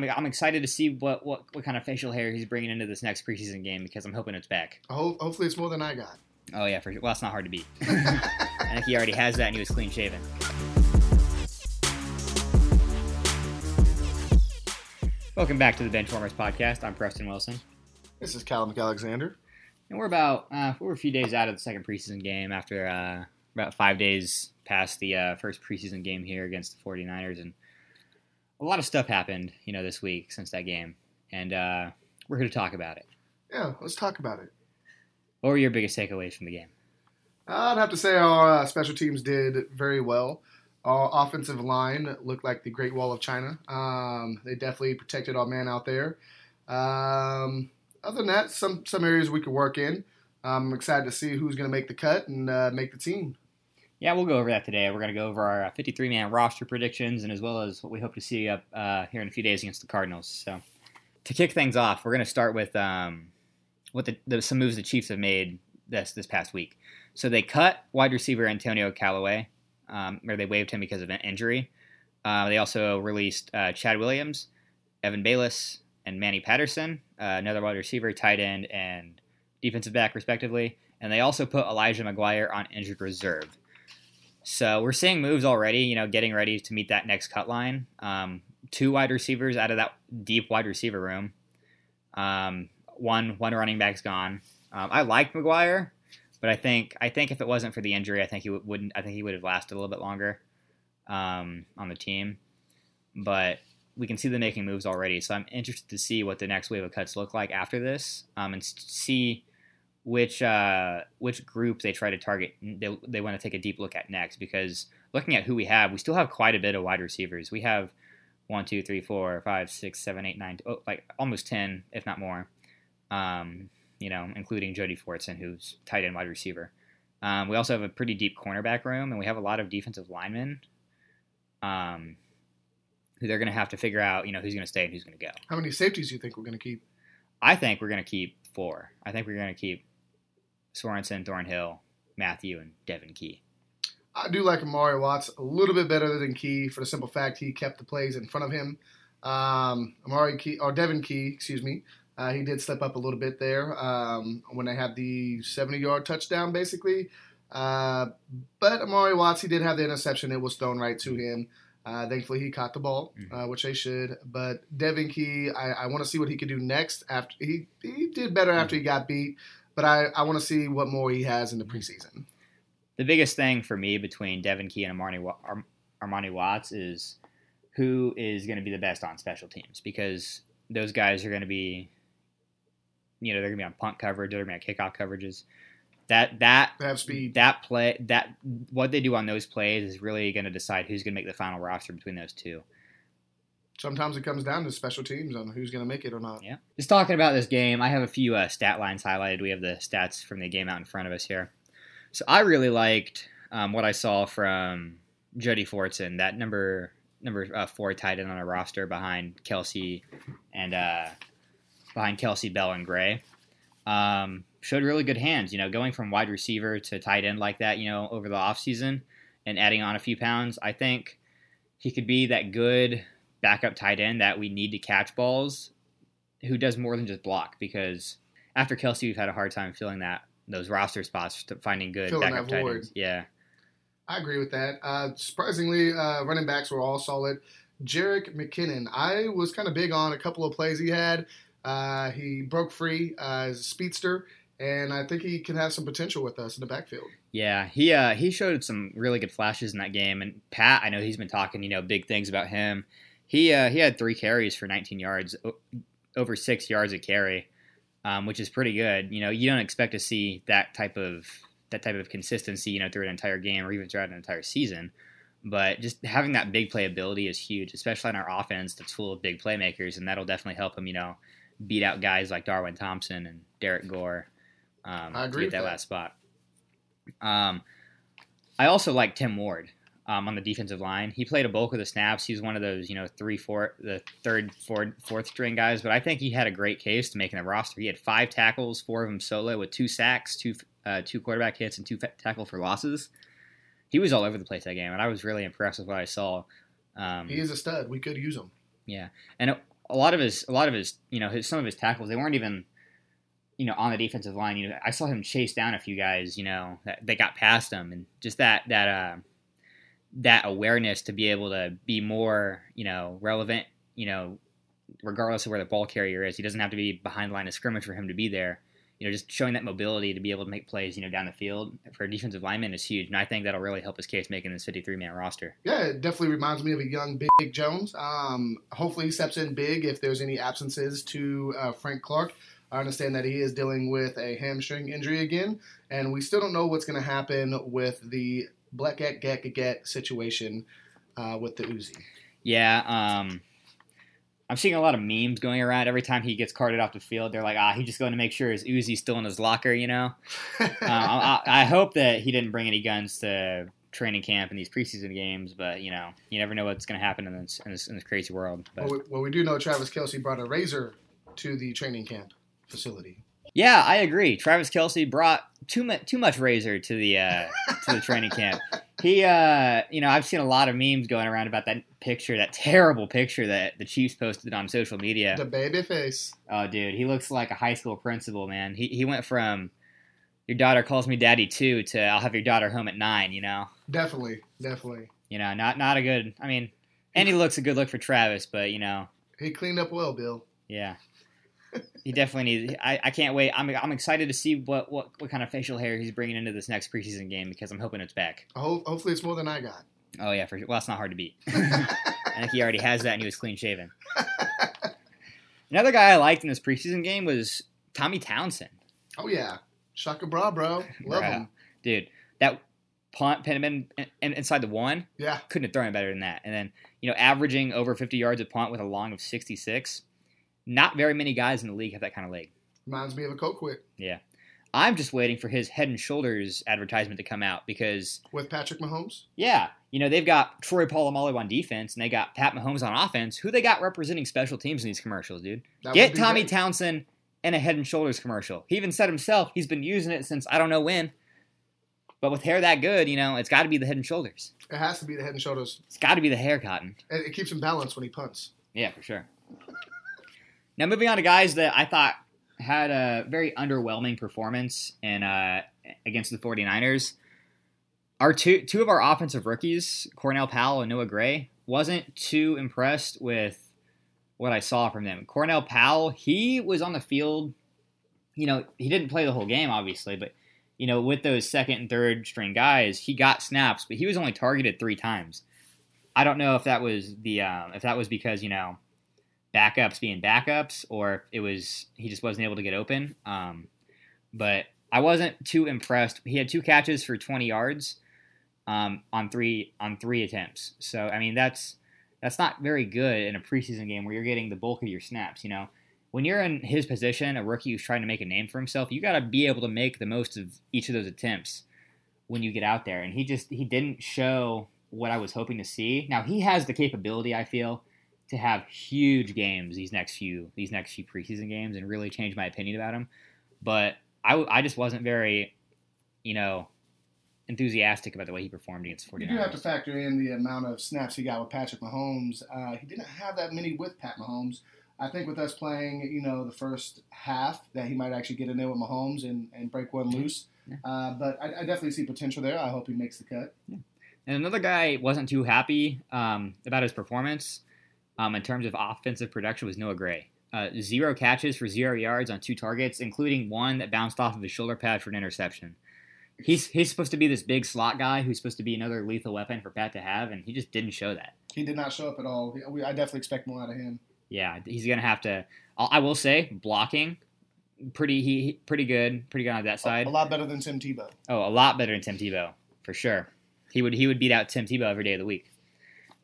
I'm excited to see what, what, what kind of facial hair he's bringing into this next preseason game because I'm hoping it's back. Ho- hopefully, it's more than I got. Oh yeah, for sure. Well, it's not hard to beat. I think he already has that, and he was clean shaven. Welcome back to the Benchwarmers podcast. I'm Preston Wilson, This is Callum Alexander. and we're about uh, we're a few days out of the second preseason game after uh, about five days past the uh, first preseason game here against the 49ers, and a lot of stuff happened, you know, this week since that game, and uh, we're here to talk about it. Yeah, let's talk about it. What were your biggest takeaways from the game? I'd have to say our uh, special teams did very well. Our offensive line looked like the Great Wall of China. Um, they definitely protected our man out there. Um, other than that, some some areas we could work in. I'm excited to see who's going to make the cut and uh, make the team. Yeah, we'll go over that today. We're going to go over our 53 man roster predictions and as well as what we hope to see up uh, here in a few days against the Cardinals. So, to kick things off, we're going to start with um, what the, the some moves the Chiefs have made this this past week. So they cut wide receiver Antonio Callaway, um, or they waived him because of an injury. Uh, they also released uh, Chad Williams, Evan Baylis, and Manny Patterson, uh, another wide receiver, tight end, and defensive back, respectively. And they also put Elijah McGuire on injured reserve. So we're seeing moves already, you know, getting ready to meet that next cut line. Um, two wide receivers out of that deep wide receiver room. Um, one one running back's gone. Um, I like McGuire, but I think I think if it wasn't for the injury, I think he wouldn't. I think he would have lasted a little bit longer um, on the team. But we can see them making moves already, so I'm interested to see what the next wave of cuts look like after this, um, and see which uh, which group they try to target. They, they want to take a deep look at next because looking at who we have, we still have quite a bit of wide receivers. We have one, two, three, four, five, six, seven, eight, nine, oh, like almost ten, if not more. Um, you know, including Jody Fortson, who's tight end wide receiver. Um, we also have a pretty deep cornerback room, and we have a lot of defensive linemen. Um, who they're going to have to figure out, you know, who's going to stay and who's going to go. How many safeties do you think we're going to keep? I think we're going to keep four. I think we're going to keep Sorensen, Thornhill, Mathieu, and Devon Key. I do like Amari Watts a little bit better than Key for the simple fact he kept the plays in front of him. Um, Amari Key or Devon Key, excuse me, uh, he did slip up a little bit there um, when they had the 70-yard touchdown, basically. Uh, but Amari Watts, he did have the interception. It was thrown right to him. Uh, thankfully, he caught the ball, uh, which they should. But Devon Key, I, I want to see what he could do next. After he he did better after he got beat, but I, I want to see what more he has in the preseason. The biggest thing for me between Devon Key and Armani, Ar- Armani Watts is who is going to be the best on special teams because those guys are going to be, you know, they're going to be on punt coverage, they're going to be on kickoff coverages. That that They have speed. that play that what they do on those plays is really going to decide who's going to make the final roster between those two. Sometimes it comes down to special teams on who's going to make it or not. Yeah. Just talking about this game, I have a few uh, stat lines highlighted. We have the stats from the game out in front of us here. So I really liked um, what I saw from Jody Fortson, that number number uh, four tight end on a roster behind Kelce and uh, behind Kelce Bell and Gray. Um, showed really good hands, you know, going from wide receiver to tight end like that, you know, over the offseason and adding on a few pounds. I think he could be that good backup tight end that we need to catch balls who does more than just block because after Kelce, we've had a hard time filling that those roster spots to finding good Filling backup tight ends. Yeah, I agree with that. Uh, surprisingly, uh, running backs were all solid. Jerick McKinnon, I was kind of big on a couple of plays he had. Uh, he broke free uh, as a speedster, and I think he can have some potential with us in the backfield. yeah. He uh, he showed some really good flashes in that game. And Pat, I know he's been talking you know big things about him. He uh, he had three carries for 19 yards, o- over six yards a carry, um, which is pretty good. You know, you don't expect to see that type of that type of consistency, you know, through an entire game or even throughout an entire season. But just having that big play ability is huge, especially on our offense that's full of big playmakers, and that'll definitely help him, you know, beat out guys like Darwin Thompson and Derrick Gore um, to get that that. last spot. Um, I also like Tim Ward um, on the defensive line. He played a bulk of the snaps. He's one of those, you know, three, four, the third, fourth, fourth string guys. But I think he had a great case to making the roster. He had five tackles, four of them solo, with two sacks, two uh, two quarterback hits, and two tackle for losses. He was all over the place that game, and I was really impressed with what I saw. Um, He is a stud. We could use him. yeah, and a lot of his a lot of his you know his some of his tackles they weren't even you know on the defensive line. You know, I saw him chase down a few guys. You know that, that got past him, and just that that uh, that awareness to be able to be more you know relevant. You know, regardless of where the ball carrier is, he doesn't have to be behind the line of scrimmage for him to be there. You know, just showing that mobility to be able to make plays, you know, down the field for a defensive lineman is huge, and I think that'll really help his case making this 53 man roster. Yeah, it definitely reminds me of a young Big Jones. Um, hopefully, he steps in big if there's any absences to uh, Frank Clark. I understand that he is dealing with a hamstring injury again, and we still don't know what's going to happen with the Black Get Get Get situation uh, with the Uzi. Yeah, um, I'm seeing a lot of memes going around every time he gets carted off the field. They're like, ah, he's just going to make sure his Uzi's still in his locker, you know? uh, I, I, hope that he didn't bring any guns to training camp and these preseason games, but, you know, you never know what's going to happen in this, in this, in this crazy world. Well we, well, we do know Travis Kelce brought a razor to the training camp facility. Yeah, I agree. Travis Kelce brought too much too much razor to the uh, to the training camp. He, uh, you know, I've seen a lot of memes going around about that picture, that terrible picture that the Chiefs posted on social media. The baby face. Oh, dude, he looks like a high school principal, man. He he went from your daughter calls me daddy too to I'll have your daughter home at nine. You know. Definitely, definitely. You know, not not a good. I mean, and he looks a good look for Travis, but you know. He cleaned up well, Bill. Yeah he definitely needs. I, I can't wait. I'm, I'm excited to see what, what, what kind of facial hair he's bringing into this next preseason game because I'm hoping it's back. hopefully, it's more than I got. Oh yeah, for sure. Well, it's not hard to beat. I think he already has that, and he was clean shaven. Another guy I liked in this preseason game was Tommy Townsend. Oh yeah, Shaka Bra, bro, love bro. him, dude. That punt in, in, inside the one. Yeah, couldn't have thrown it better than that. And then you know, averaging over 50 yards a punt with a long of 66 not very many guys in the league have that kind of leg. Reminds me of a Colquitt. Yeah. I'm just waiting for his head and shoulders advertisement to come out because with Patrick Mahomes. Yeah, you know they've got Troy Polamalu on defense and they got Pat Mahomes on offense. Who they got representing special teams in these commercials, dude? That Get Tommy great. Townsend in a Head and Shoulders commercial. He even said himself he's been using it since I don't know when. But with hair that good, you know, it's got to be the Head and Shoulders. It has to be the Head and Shoulders. It's got to be the hair cotton. It keeps him balanced when he punts. Yeah, for sure. Now, moving on to guys that I thought had a very underwhelming performance in uh, against the 49ers. Our two two of our offensive rookies, Cornell Powell and Noah Gray, wasn't too impressed with what I saw from them. Cornell Powell, he was on the field. You know, he didn't play the whole game, obviously, but you know, with those second and third string guys, he got snaps, but he was only targeted three times. I don't know if that was the um, if that was because you know backups being backups or it was he just wasn't able to get open. Um, but I wasn't too impressed. He had two catches for 20 yards um, on three on three attempts. So I mean that's that's not very good in a preseason game where you're getting the bulk of your snaps. You know, when you're in his position, a rookie who's trying to make a name for himself, you got to be able to make the most of each of those attempts when you get out there. And he just he didn't show what I was hoping to see. Now he has the capability, I feel, to have huge games these next few these next few preseason games and really change my opinion about him. But I, I just wasn't very, you know, enthusiastic about the way he performed against 49ers. You do have to factor in the amount of snaps he got with Patrick Mahomes. Uh, he didn't have that many with Pat Mahomes. I think with us playing, you know, the first half, that he might actually get in there with Mahomes and, and break one loose. Yeah. Uh, but I, I, definitely see potential there. I hope he makes the cut. Yeah. And another guy wasn't too happy um, about his performance um, in terms of offensive production was Noah Gray. Uh, zero catches for zero yards on two targets, including one that bounced off of his shoulder pad for an interception. He's he's supposed to be this big slot guy who's supposed to be another lethal weapon for Pat to have, and he just didn't show that. He did not show up at all. I definitely expect more out of him. Yeah, he's gonna have to. I will say, blocking, pretty he pretty good, pretty good on that side. A lot better than Tim Tebow. Oh, a lot better than Tim Tebow for sure. He would he would beat out Tim Tebow every day of the week.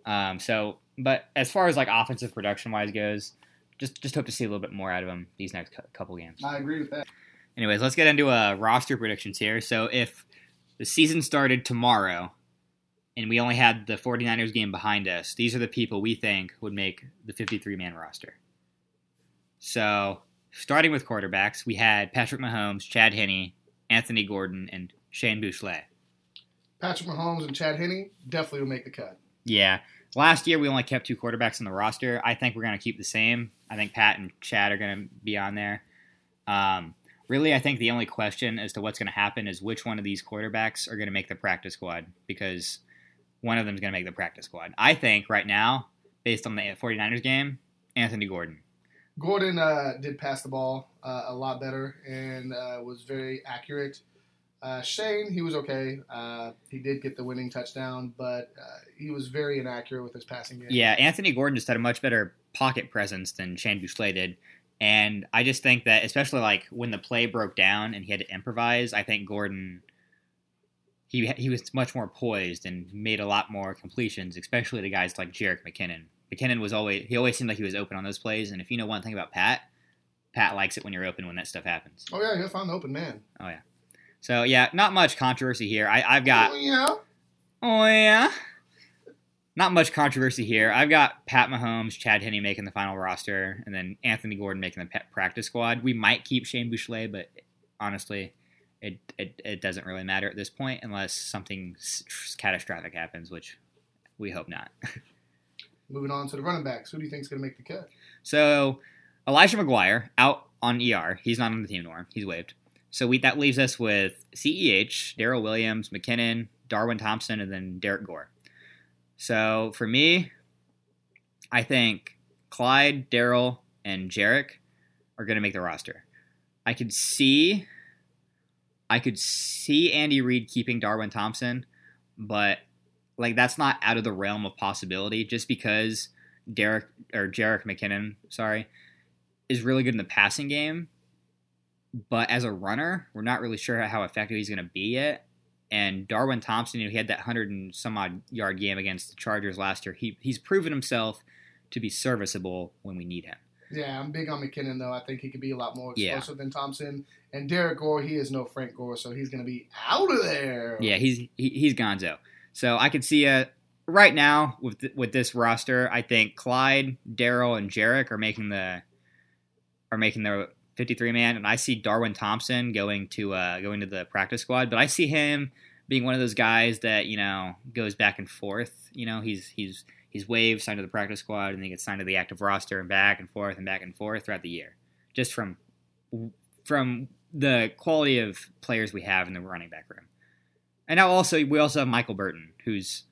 Um, so but as far as like offensive production wise goes, just just hope to see a little bit more out of him these next couple games. I agree with that. Anyways, let's get into uh, roster predictions here. So if the season started tomorrow and we only had the 49ers game behind us, these are the people we think would make the 53 man roster. So starting with quarterbacks, we had Patrick Mahomes, Chad Henne, Anthony Gordon, and Shane Buechele. Patrick Mahomes and Chad Henne definitely will make the cut. Yeah, last year we only kept two quarterbacks on the roster. I think we're going to keep the same. I think Pat and Chad are going to be on there. Um, really, I think the only question as to what's going to happen is which one of these quarterbacks are going to make the practice squad because one of them is going to make the practice squad. I think right now, based on the 49ers game, Anthony Gordon. Gordon uh, did pass the ball uh, a lot better and uh, was very accurate. Uh, Shane, he was okay. Uh, he did get the winning touchdown, but uh, he was very inaccurate with his passing game. Yeah, Anthony Gordon just had a much better pocket presence than Shane Buechele did. And I just think that, especially like when the play broke down and he had to improvise, I think Gordon he he was much more poised and made a lot more completions, especially to guys like Jerick McKinnon. McKinnon was always he always seemed like he was open on those plays, and if you know one thing about Pat, Pat likes it when you're open when that stuff happens. Oh yeah, he'll find the open man. Oh yeah. So yeah, not much controversy here. I, I've got Oh yeah. Oh yeah. Not much controversy here. I've got Pat Mahomes, Chad Henne making the final roster, and then Anthony Gordon making the practice squad. We might keep Shane Buechele, but honestly, it, it it doesn't really matter at this point unless something catastrophic happens, which we hope not. Moving on to the running backs. Who do you think is going to make the cut? So Elijah McGuire out on ER. He's not on the team anymore. He's waived. So we, that leaves us with CEH, Darrel Williams, McKinnon, Darwin Thompson, and then Derrick Gore. So for me, I think Clyde, Darrel, and Jerick are going to make the roster. I could see, I could see Andy Reid keeping Darwin Thompson, but like that's not out of the realm of possibility. Just because Derek or Jerick McKinnon, sorry, is really good in the passing game, but as a runner, we're not really sure how effective he's going to be yet. And Darwin Thompson, you know, he had that hundred and some odd yard game against the Chargers last year. He he's proven himself to be serviceable when we need him. Yeah, I'm big on McKinnon though. I think he could be a lot more Yeah. explosive than Thompson. And Derrick Gore, he is no Frank Gore, so he's going to be out of there. Yeah, he's he, he's Gonzo. So I could see a right now with th- with this roster. I think Clyde, Darrel, and Jerick are making the are making the 53 man, and I see Darwin Thompson going to uh, going to the practice squad. But I see him being one of those guys that you know goes back and forth. You know, he's he's he's waived, signed to the practice squad, and then he gets signed to the active roster, and back and forth and back and forth throughout the year, just from from the quality of players we have in the running back room. And now also we also have Michael Burton, who's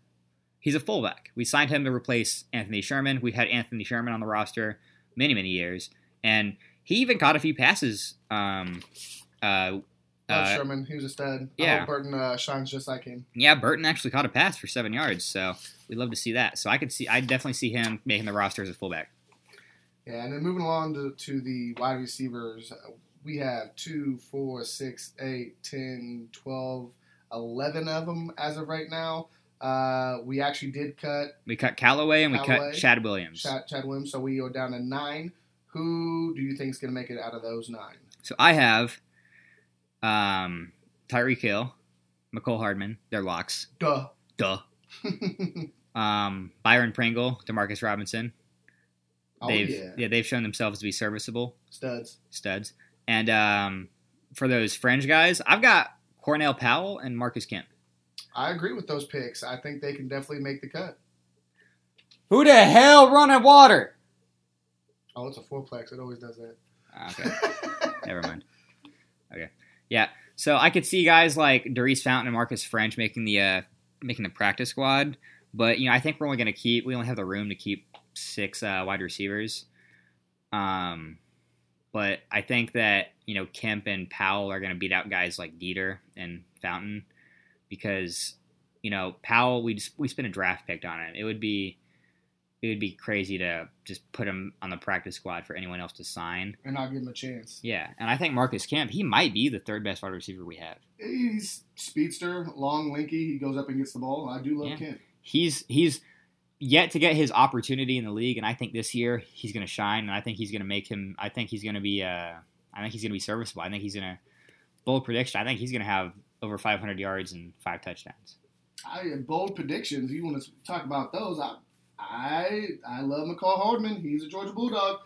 he's a fullback. We signed him to replace Anthony Sherman. We've had Anthony Sherman on the roster many many years, and he even caught a few passes. Um, uh, uh, Sherman, he was a stud. I yeah. Burton uh, shines just like him. yeah, Burton actually caught a pass for seven yards, so we'd love to see that. So I could see, I definitely see him making the roster as a fullback. Yeah, and then moving along to, to the wide receivers, uh, we have two, four, six, eight, 10, 12, 11 of them as of right now. Uh, we actually did cut We cut Callaway and we cut Chad Williams. Chad, Chad Williams, so we are down to nine. Who do you think is going to make it out of those nine? So I have um, Tyreek Hill, Mecole Hardman, they're locks. Duh. Duh. Um, Byron Pringle, Demarcus Robinson. oh, they've yeah. they've shown themselves to be serviceable Studs. studs. And um, for those fringe guys, I've got Cornell Powell and Marcus Kemp. I agree with those picks. I think they can definitely make the cut. Who the hell running water? Oh, it's a fourplex. It always does that. Ah, Okay, never mind. Okay, yeah. So I could see guys like Darius Fountain and Marcus French making the uh, making the practice squad, but you know I think we're only going to keep we only have the room to keep six uh, wide receivers. Um, but I think that you know Kemp and Powell are going to beat out guys like Dieter and Fountain because you know Powell we just we spent a draft pick on him. It would be it would be crazy to just put him on the practice squad for anyone else to sign. and I'll give him a chance. Yeah, and I think Marcus Kemp he might be the third best wide receiver we have. He's speedster, long, lanky. He goes up and gets the ball. I do love Yeah. Kent. He's he's yet to get his opportunity in the league, and I think this year he's going to shine, and I think he's going to make him. I think he's going to be. Uh, I think he's going to be serviceable. I think he's going to bold prediction. I think he's going to have over 500 yards and five touchdowns. I bold predictions. You want to talk about those? I I I love McCall Hardman. He's a Georgia Bulldog,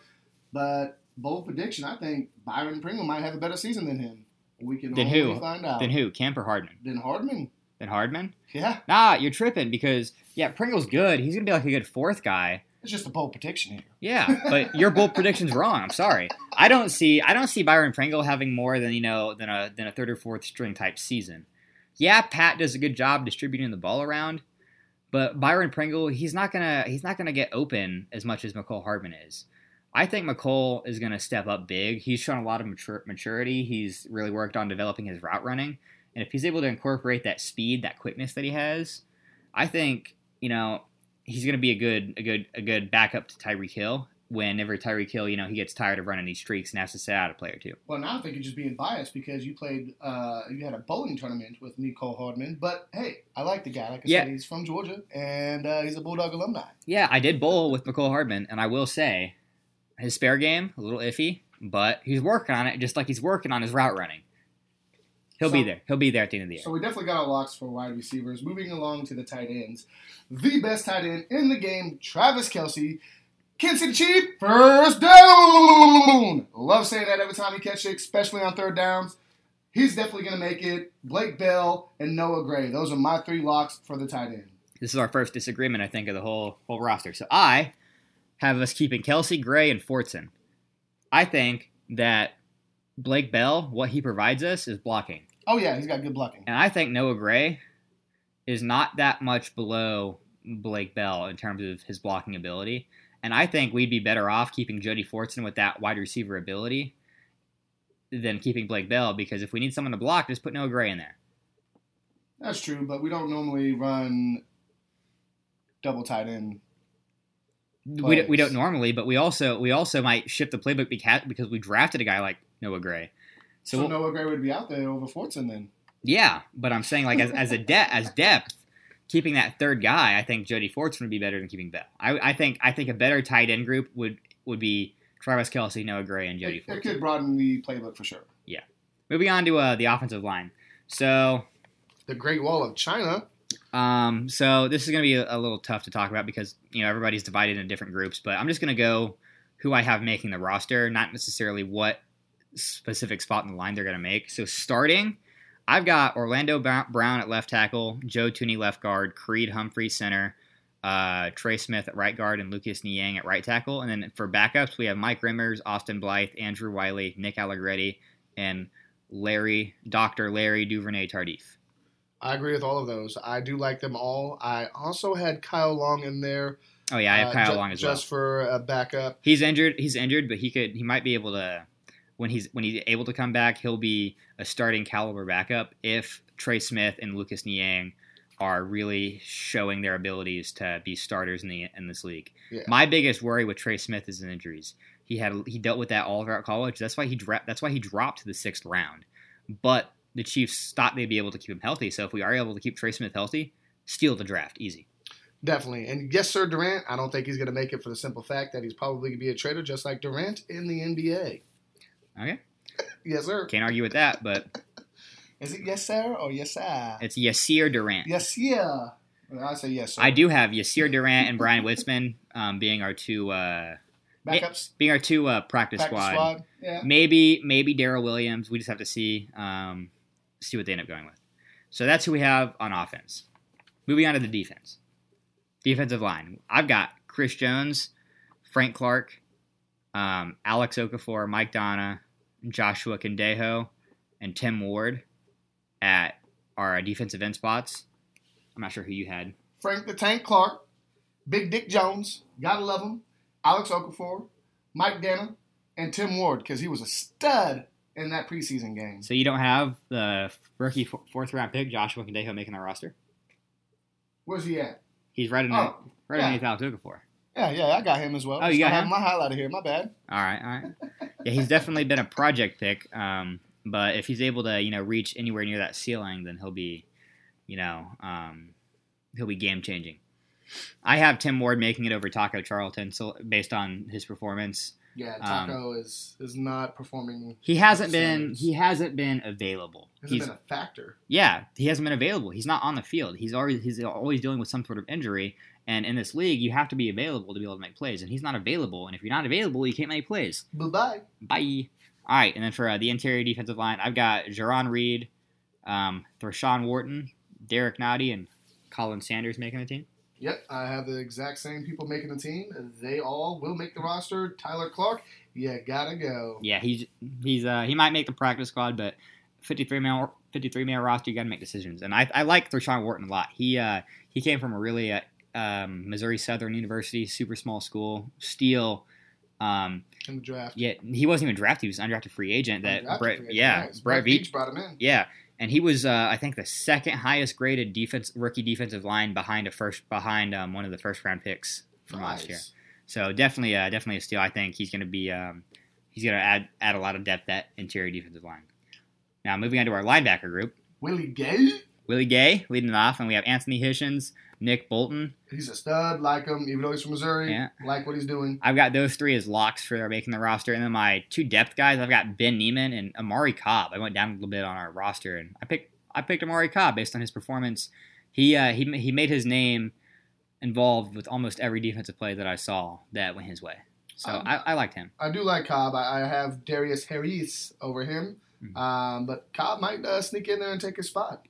but bold prediction. I think Byron Pringle might have a better season than him. We can only who? find out. Then who? Camper Hardman? Then Hardman. than Hardman. Yeah, Nah, you're tripping because yeah, Pringle's good. He's gonna be like a good fourth guy. it's just a bold prediction here. Yeah, but your bold prediction's wrong. I'm sorry. I don't see I don't see Byron Pringle having more than you know than a than a third or fourth string type season. Yeah, Pat does a good job distributing the ball around, but Byron Pringle he's not gonna he's not gonna get open as much as Mecole Hardman is. I think Mecole is gonna step up big. He's shown a lot of mature, maturity. He's really worked on developing his route running, and if he's able to incorporate that speed, that quickness that he has, I think you know he's to be a good a good a good backup to Tyreek Hill. Whenever Tyreek Hill, you know, he gets tired of running these streaks and has to sit out a play or two. Well, now I think you're just being biased because you played, uh, you had a bowling tournament with Nicole Hardman. But hey, I like the guy. Like I Yeah. said, he's from Georgia and uh, he's a Bulldog alumni. Yeah, I did bowl with Nicole Hardman, and I will say his spare game a little iffy, but he's working on it just like he's working on his route running. He'll be there. He'll be there at the end of the year. So we definitely got our locks for wide receivers. Moving along to the tight ends, the best tight end in the game, Travis Kelce. Kansas City Chief, first down. Love saying that every time he catches it, especially on third downs. He's definitely going to make it. Blake Bell and Noah Gray. Those are my three locks for the tight end. This is our first disagreement, I think, of the whole whole roster. So I have us keeping Kelce, Gray, and Fortson. I think that Blake Bell, what he provides us is blocking. Oh, yeah, he's got good blocking. And I think Noah Gray is not that much below Blake Bell in terms of his blocking ability. And I think we'd be better off keeping Jody Fortson with that wide receiver ability than keeping Blake Bell because if we need someone to block, just put Noah Gray in there. That's true, but we don't normally run double tight end. We, don't- we don't normally, but we also we also might shift the playbook because we drafted a guy like Noah Gray. So, So, we'll- Noah Gray would be out there over Fortson then. yeah, but I'm saying like as, as a de- as depth, keeping that third guy, I think Jody Fortson would be better than keeping Bell. I, I think I think a better tight end group would would be Travis Kelce, Noah Gray, and Jody It, it could broaden the playbook for sure. Yeah. Moving on to uh, the offensive line. So The Great Wall of China. Um, so this is going to be a, a little tough to talk about because you know everybody's divided into different groups. But I'm just going to go who I have making the roster, not necessarily what specific spot in the line they're going to make. So starting, I've got Orlando Brown at left tackle, Joe Thuney left guard, Creed Humphrey center, uh, Trey Smith at right guard, and Lucas Niang at right tackle. And then for backups, we have Mike Remmers, Austin Blythe, Andrew Wylie, Nick Allegretti, and Larry Doctor Larry Duvernay Tardif. I agree with all of those. I do like them all. I also had Kyle Long in there. Oh yeah, I have uh, Kyle ju- Long as well. Just for a backup. He's injured. He's injured, but he could. He might be able to. When he's when he's able to come back, he'll be a starting caliber backup if Trey Smith and Lucas Niang are really showing their abilities to be starters in the in this league. Yeah. My biggest worry with Trey Smith is his injuries. He had he dealt with that all throughout college. That's why he dra- that's why he dropped to the sixth round. But the Chiefs thought they'd be able to keep him healthy. So if we are able to keep Trey Smith healthy, steal the draft easy. Definitely. And yes, sir, Durant. I don't think he's going to make it for the simple fact that he's probably going to be a trader just like Durant in the NBA. Okay, Yes, sir. can't argue with that. But Is it yes, sir, or yes, sir? it's Yasir Durant. Yes, yeah. I say yes, sir. I do have Yasir Durant and Bryan Witzmann um, being our two uh, Backups. being our two uh, practice, Practice squad. squad. Yeah. Maybe maybe Daryl Williams. We just have to see um, see what they end up going with. So that's who we have on offense. Moving on to the defense. Defensive line. I've got Chris Jones, Frank Clark, um, Alex Okafor, Mike Donna, Joshua Condejo, and Tim Ward at our defensive end spots. I'm not sure who you had. Frank the Tank Clark, Big Dick Jones, gotta love him, Alex Okafor, Mike Dana, and Tim Ward because he was a stud in that preseason game. So you don't have the rookie f- fourth round pick Joshua Condejo making the roster. Where's he at? He's right in Oh, right yeah. underneath Alex Okafor. Yeah, yeah, I got him as well. Oh, you Just got him? have My highlighter here. My bad. All right, all right. Yeah, he's definitely been a project pick. Um, but if he's able to, you know, reach anywhere near that ceiling, then he'll be, you know, um, he'll be game changing. I have Tim Ward making it over Taco Charlton, so based on his performance, Yeah, Um, Taco is is not performing. he hasn't been he hasn't been available. Hasn't He's been a factor. yeah, he hasn't been available. He's not on the field. He's always he's always dealing with some sort of injury. And in this league, you have to be available to be able to make plays, and he's not available. And if you're not available, you can't make plays. Bye bye. Bye. All right, and then for uh, the interior defensive line, I've got Jarran Reed, um, Tershawn Wharton, Derrick Nnadi and Colin Sanders making the team. Yep, I have the exact same people making the team. They all will make the roster. Tyler Clark, you gotta go. Yeah, he's he's uh, he might make the practice squad, but 53 man 53 man roster, you got to make decisions. And I, I like Tershawn Wharton a lot. He uh, he came from a really uh, um, Missouri Southern University, super small school, Steele. Um, in the draft. Yeah, he wasn't even drafted. He was undrafted free agent. That Undrafted Brett, free agent, yeah, nice. Brett Beach Veach, brought him in. yeah, and he was uh, I think the second highest graded defense rookie defensive line behind a first behind um, one of the first round picks from last year. So definitely, uh, definitely a steal. I think he's going to be um, he's going to add add a lot of depth that interior defensive line. Now moving on to our linebacker group, Willie Gay, Willie Gay leading it off, and we have Anthony Hitchens, Nick Bolton. he's a stud. Like him, even though he's from Missouri. Yeah. Like what he's doing. I've got those three as locks for making the roster, and then my two depth guys, I've got Ben Niemann and Amari Cobb. I went down a little bit on our roster, and I picked I picked Amari Cobb based on his performance. He uh, he he made his name involved with almost every defensive play that I saw that went his way. So Um, I, I liked him. I do like Cobb. I, I have Darius Harris over him. Mhm. Um, but Cobb might uh, sneak in there and take his spot.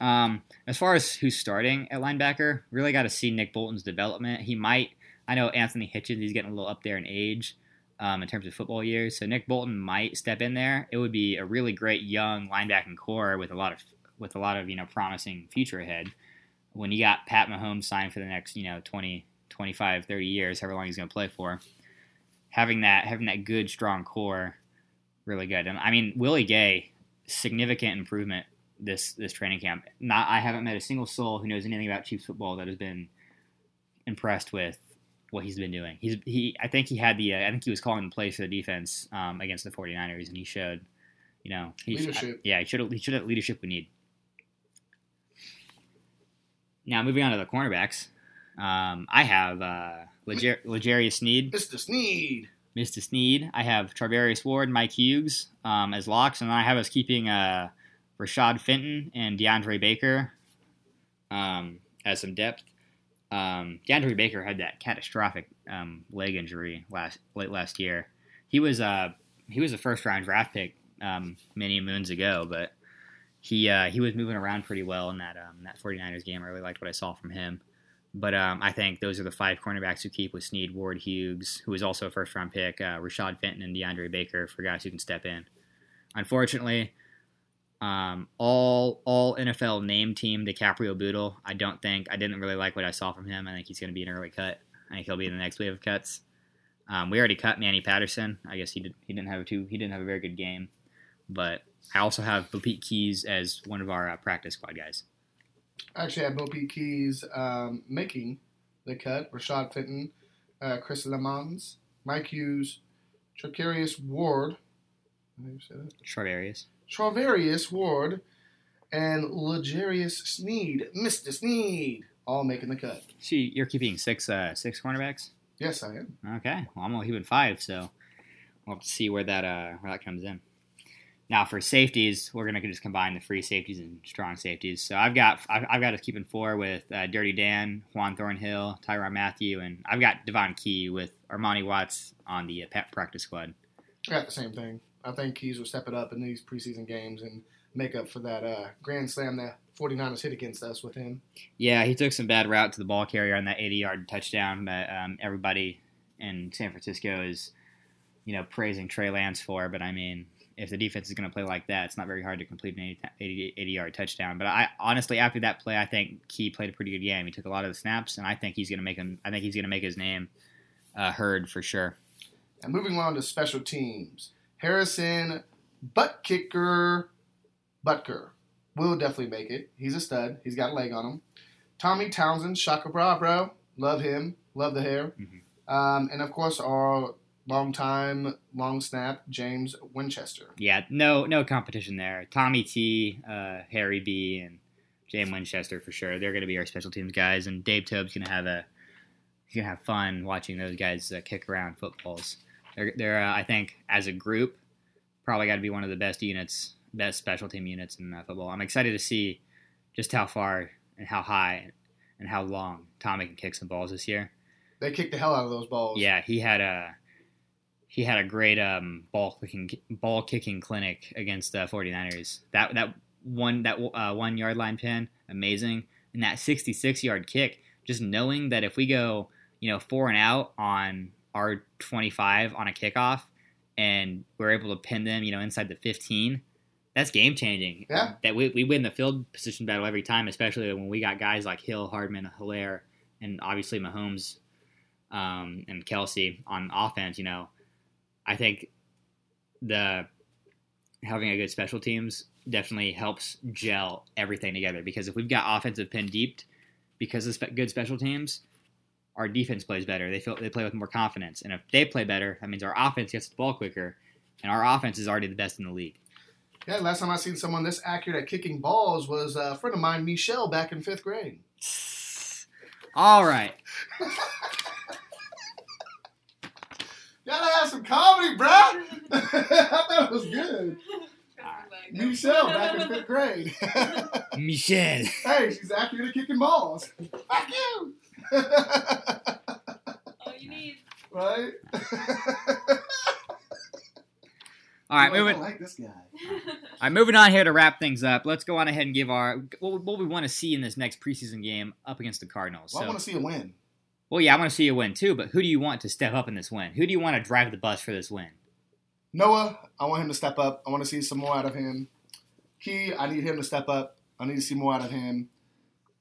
Um, as far as who's starting at linebacker, really got to see Nick Bolton's development. He might. I know Anthony Hitchens. He's getting a little up there in age. Um, in terms of football years, so Nick Bolton might step in there. It would be a really great young linebacking core with a lot of with a lot of you know promising future ahead. When you got Pat Mahomes signed for the next you know 20, 25, 30 years, however long he's going to play for, having that having that good strong core, really good. And I mean Willie Gay, significant improvement this this training camp. Not I haven't met a single soul who knows anything about Chiefs football that has been impressed with what he's been doing. He's he I think he had the uh, I think he was calling the plays for the defense um, against the 49ers and he showed you know he Leadership. yeah, he should he should have leadership we need. Now moving on to the cornerbacks. Um, I have uh, Leger- L'Jarius Sneed, Mr. Sneed. Mr. Sneed. I have Travarius Ward, Mike Hughes um, as locks, and I have us keeping uh, Rashad Fenton and DeAndre Baker um, as some depth. Um, DeAndre Baker had that catastrophic um, leg injury last late last year. He was uh, he was a first round draft pick um, many moons ago, but he uh, he was moving around pretty well in that um, that 49ers game. I really liked what I saw from him. But um, I think those are the five cornerbacks who keep with Sneed, Ward, Hughes, who was also a first round pick, uh, Rashad Fenton, and DeAndre Baker for guys who can step in. Unfortunately, um, all all NFL name team DiCaprio Bootle. I don't think I didn't really like what I saw from him. I think he's going to be an early cut. I think he'll be in the next wave of cuts. Um, we already cut Manny Patterson. I guess he did. He didn't have a too. He didn't have a very good game. But I also have BoPete Keyes as one of our uh, practice squad guys. I actually have Bo P. Keyes um, making the cut. Rashad Fenton, uh, Chris Lammons, Mike Hughes, Tracarius Ward. I think you. Short areas. Travarius Ward, and L'Jarius Sneed, Mr. Sneed, all making the cut. See, you're keeping six uh, six cornerbacks. Yes, I am. Okay, well, I'm only keeping five, so we'll have to see where that uh, where that comes in. Now for safeties, we're gonna just combine the free safeties and strong safeties. So I've got I've, I've got us keeping four with uh, Dirty Dan, Juan Thornhill, Tyrann Mathieu, and I've got Devon Key with Armani Watts on the uh, practice squad. I got the same thing. I think Keys will step it up in these preseason games and make up for that uh, grand slam that 49ers hit against us with him. Yeah, he took some bad route to the ball carrier on that 80-yard touchdown that um, everybody in San Francisco is, you know, praising Trey Lance for. But I mean, if the defense is going to play like that, it's not very hard to complete an 80, 80-yard touchdown. But I honestly, after that play, I think Key played a pretty good game. He took a lot of the snaps, and I think he's going to make him. I think he's going to make his name uh, heard for sure. And moving on to special teams, Harrison butt kicker Butker will definitely make it. He's a stud. He's got a leg on him. Tommy Townsend, Shaka Bra, bro. Love him. Love the hair. Mhm. Um, and of course, our long time, long snap, James Winchester. Yeah, no, no competition there. Tommy T, uh, Harry B, and James Winchester for sure. They're going to be our special teams guys, and Dave Toub's going to have a he's going to have fun watching those guys uh, kick around footballs. They're, they're uh, I think, as a group, probably got to be one of the best units, best special team units in football. I'm excited to see just how far and how high and how long Tommy can kick some balls this year. They kicked the hell out of those balls. Yeah, he had a he had a great um, ball kicking ball kicking clinic against the 49ers. That that one that uh, one yard line pin, amazing, and that 66 yard kick. Just knowing that if we go, you know, four and out on our 25 on a kickoff, and we're able to pin them, you know, inside the 15, that's game changing. Yeah. That we, we win the field position battle every time, especially when we got guys like Hill, Hardman, Helaire, and obviously Mahomes um, and Kelce on offense. You know, I think the having a good special teams definitely helps gel everything together because if we've got offensive pin deep because of spe- good special teams, our defense plays better. They feel they play with more confidence, and if they play better, that means our offense gets the ball quicker, and our offense is already the best in the league. Yeah, last time I seen someone this accurate at kicking balls was a friend of mine, Michelle, back in fifth grade. All right, Gotta have some comedy, bro. I thought it was good. Michelle, back in fifth grade. Michelle. hey, she's accurate at kicking balls. Fuck you. All you need. right? All right, I moving. don't like this guy. All right, moving on here to wrap things up. Let's go on ahead and give our what, what we want to see in this next preseason game up against the Cardinals. Well, I want to see a win. well, yeah, I want to see you win too. But who do you want to step up in this win? Who do you want to drive the bus for this win? Noah, I want him to step up. I want to see some more out of him. Key, I need him to step up. I need to see more out of him.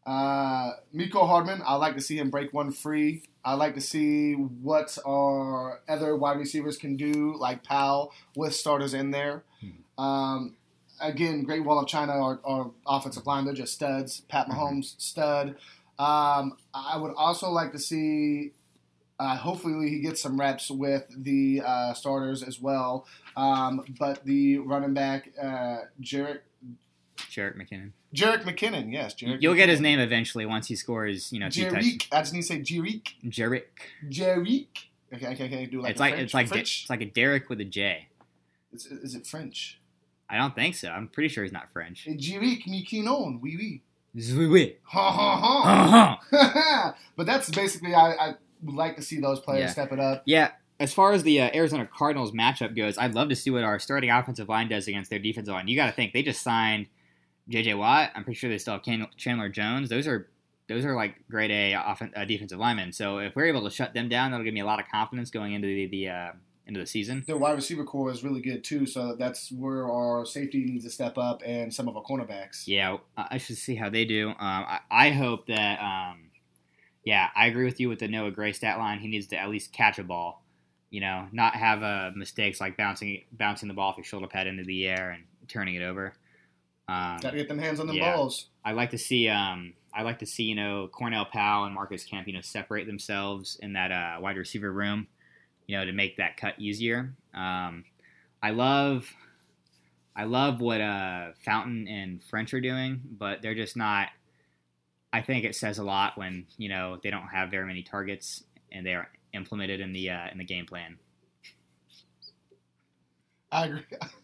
Uh, Miko Hardman, I like to see him break one free. I like to see what our other wide receivers can do, like Powell, with starters in there. Um, again, Great Wall of China, our, our offensive line, they're just studs. Pat Mahomes, stud. Um, I would also like to see uh, hopefully, he gets some reps with the uh, starters as well. Um, but the running back, uh, Jerick, Jarrett McKinnon. Jerick McKinnon, yes, Jerick. You'll get his name eventually once he scores. You know, two touchdowns. I just need to say Jerick. Jerick. Jerick. Okay, okay, okay. Do like it's like French, it's like French. it's like a Derek with a J. Is, is it French? I don't think so. I'm pretty sure he's not French. Jerick McKinnon. Oui, oui. Zwiwi. Ha ha ha. but that's basically I, I would like to see those players Yeah. step it up. Yeah, as far as the uh, Arizona Cardinals matchup goes, I'd love to see what our starting offensive line does against their defensive line. You got to think they just signed J.J. Watt. I'm pretty sure they still have Can- Chandler Jones. Those are those are like grade A offen- uh, defensive linemen. So if we're able to shut them down, that'll give me a lot of confidence going into the, the uh, into the season. Their wide receiver core is really good too, so that's where our safety needs to step up and some of our cornerbacks. Yeah, I I should see how they do. Um, I, I hope that. Um, yeah, I agree with you with the Noah Gray stat line. He needs to at least catch a ball. You know, not have uh, mistakes like bouncing bouncing the ball off your shoulder pad into the air and turning it over. Um, Got to get them hands on them Yeah. balls. I like to see. Um, I like to see you know Cornell Powell and Marcus Kemp you know separate themselves in that uh, wide receiver room, you know to make that cut easier. Um, I love, I love what uh, Fountain and French are doing, but they're just not. I think it says a lot when you know they don't have very many targets and they are implemented in the uh, in the game plan. I agree.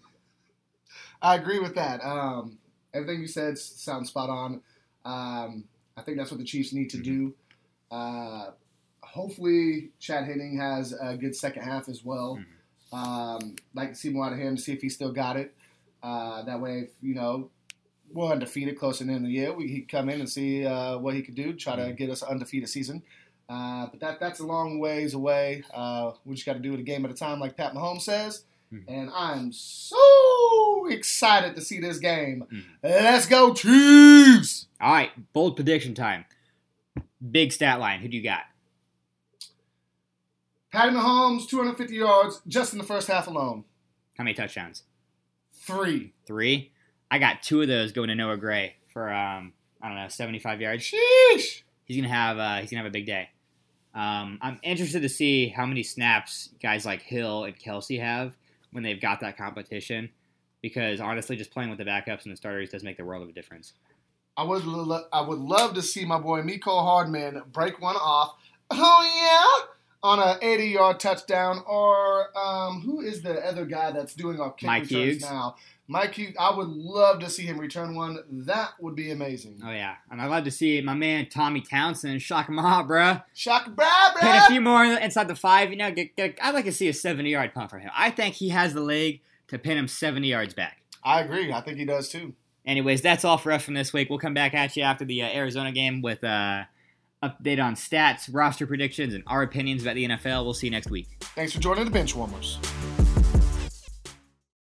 I agree with that. Um, everything you said sounds spot on. Um, I think that's what the Chiefs need to do. Uh, hopefully, Chad Henning has a good second half as well. Um, like to see more out of him, see if he still got it. Uh, that way, if, you know, we're undefeated close to the end of the year. We could come in and see uh, what he could do, try to get us an undefeated season. Uh, but that that's a long ways away. Uh, we just got to do it a game at a time, like Pat Mahomes says. Mhm. And I'm so excited to see this game. Mhm. Let's go Chiefs! All right, bold prediction time. Big stat line. Who do you got? Patty Mahomes, 250 yards just in the first half alone. How many touchdowns? Three. Three. I got two of those going to Noah Gray for um, I don't know, seventy-five yards. Sheesh! He's gonna have uh, he's gonna have a big day. Um, I'm interested to see how many snaps guys like Hill and Kelce have when they've got that competition, because honestly, just playing with the backups and the starters does make the world of a difference. I would lo- I would love to see my boy Miko Hardman break one off. Oh yeah, on a 80 yard touchdown. Or um, who is the other guy that's doing our kick Mike returns Hughes? now? Mike Hughes. I would love to see him return one. That would be amazing. Oh yeah, and I'd love to see my man Tommy Townsend shock him out, bruh. Shaka bra, Put a few more inside the five. You know, get, get, I'd like to see a seventy-yard punt from him. I think he has the leg to pin him seventy yards back. I agree. I think he does too. Anyways, that's all for us from this week. We'll come back at you after the uh, Arizona game with uh, update on stats, roster predictions, and our opinions about the NFL. We'll see you next week. Thanks for joining the Bench Warmers.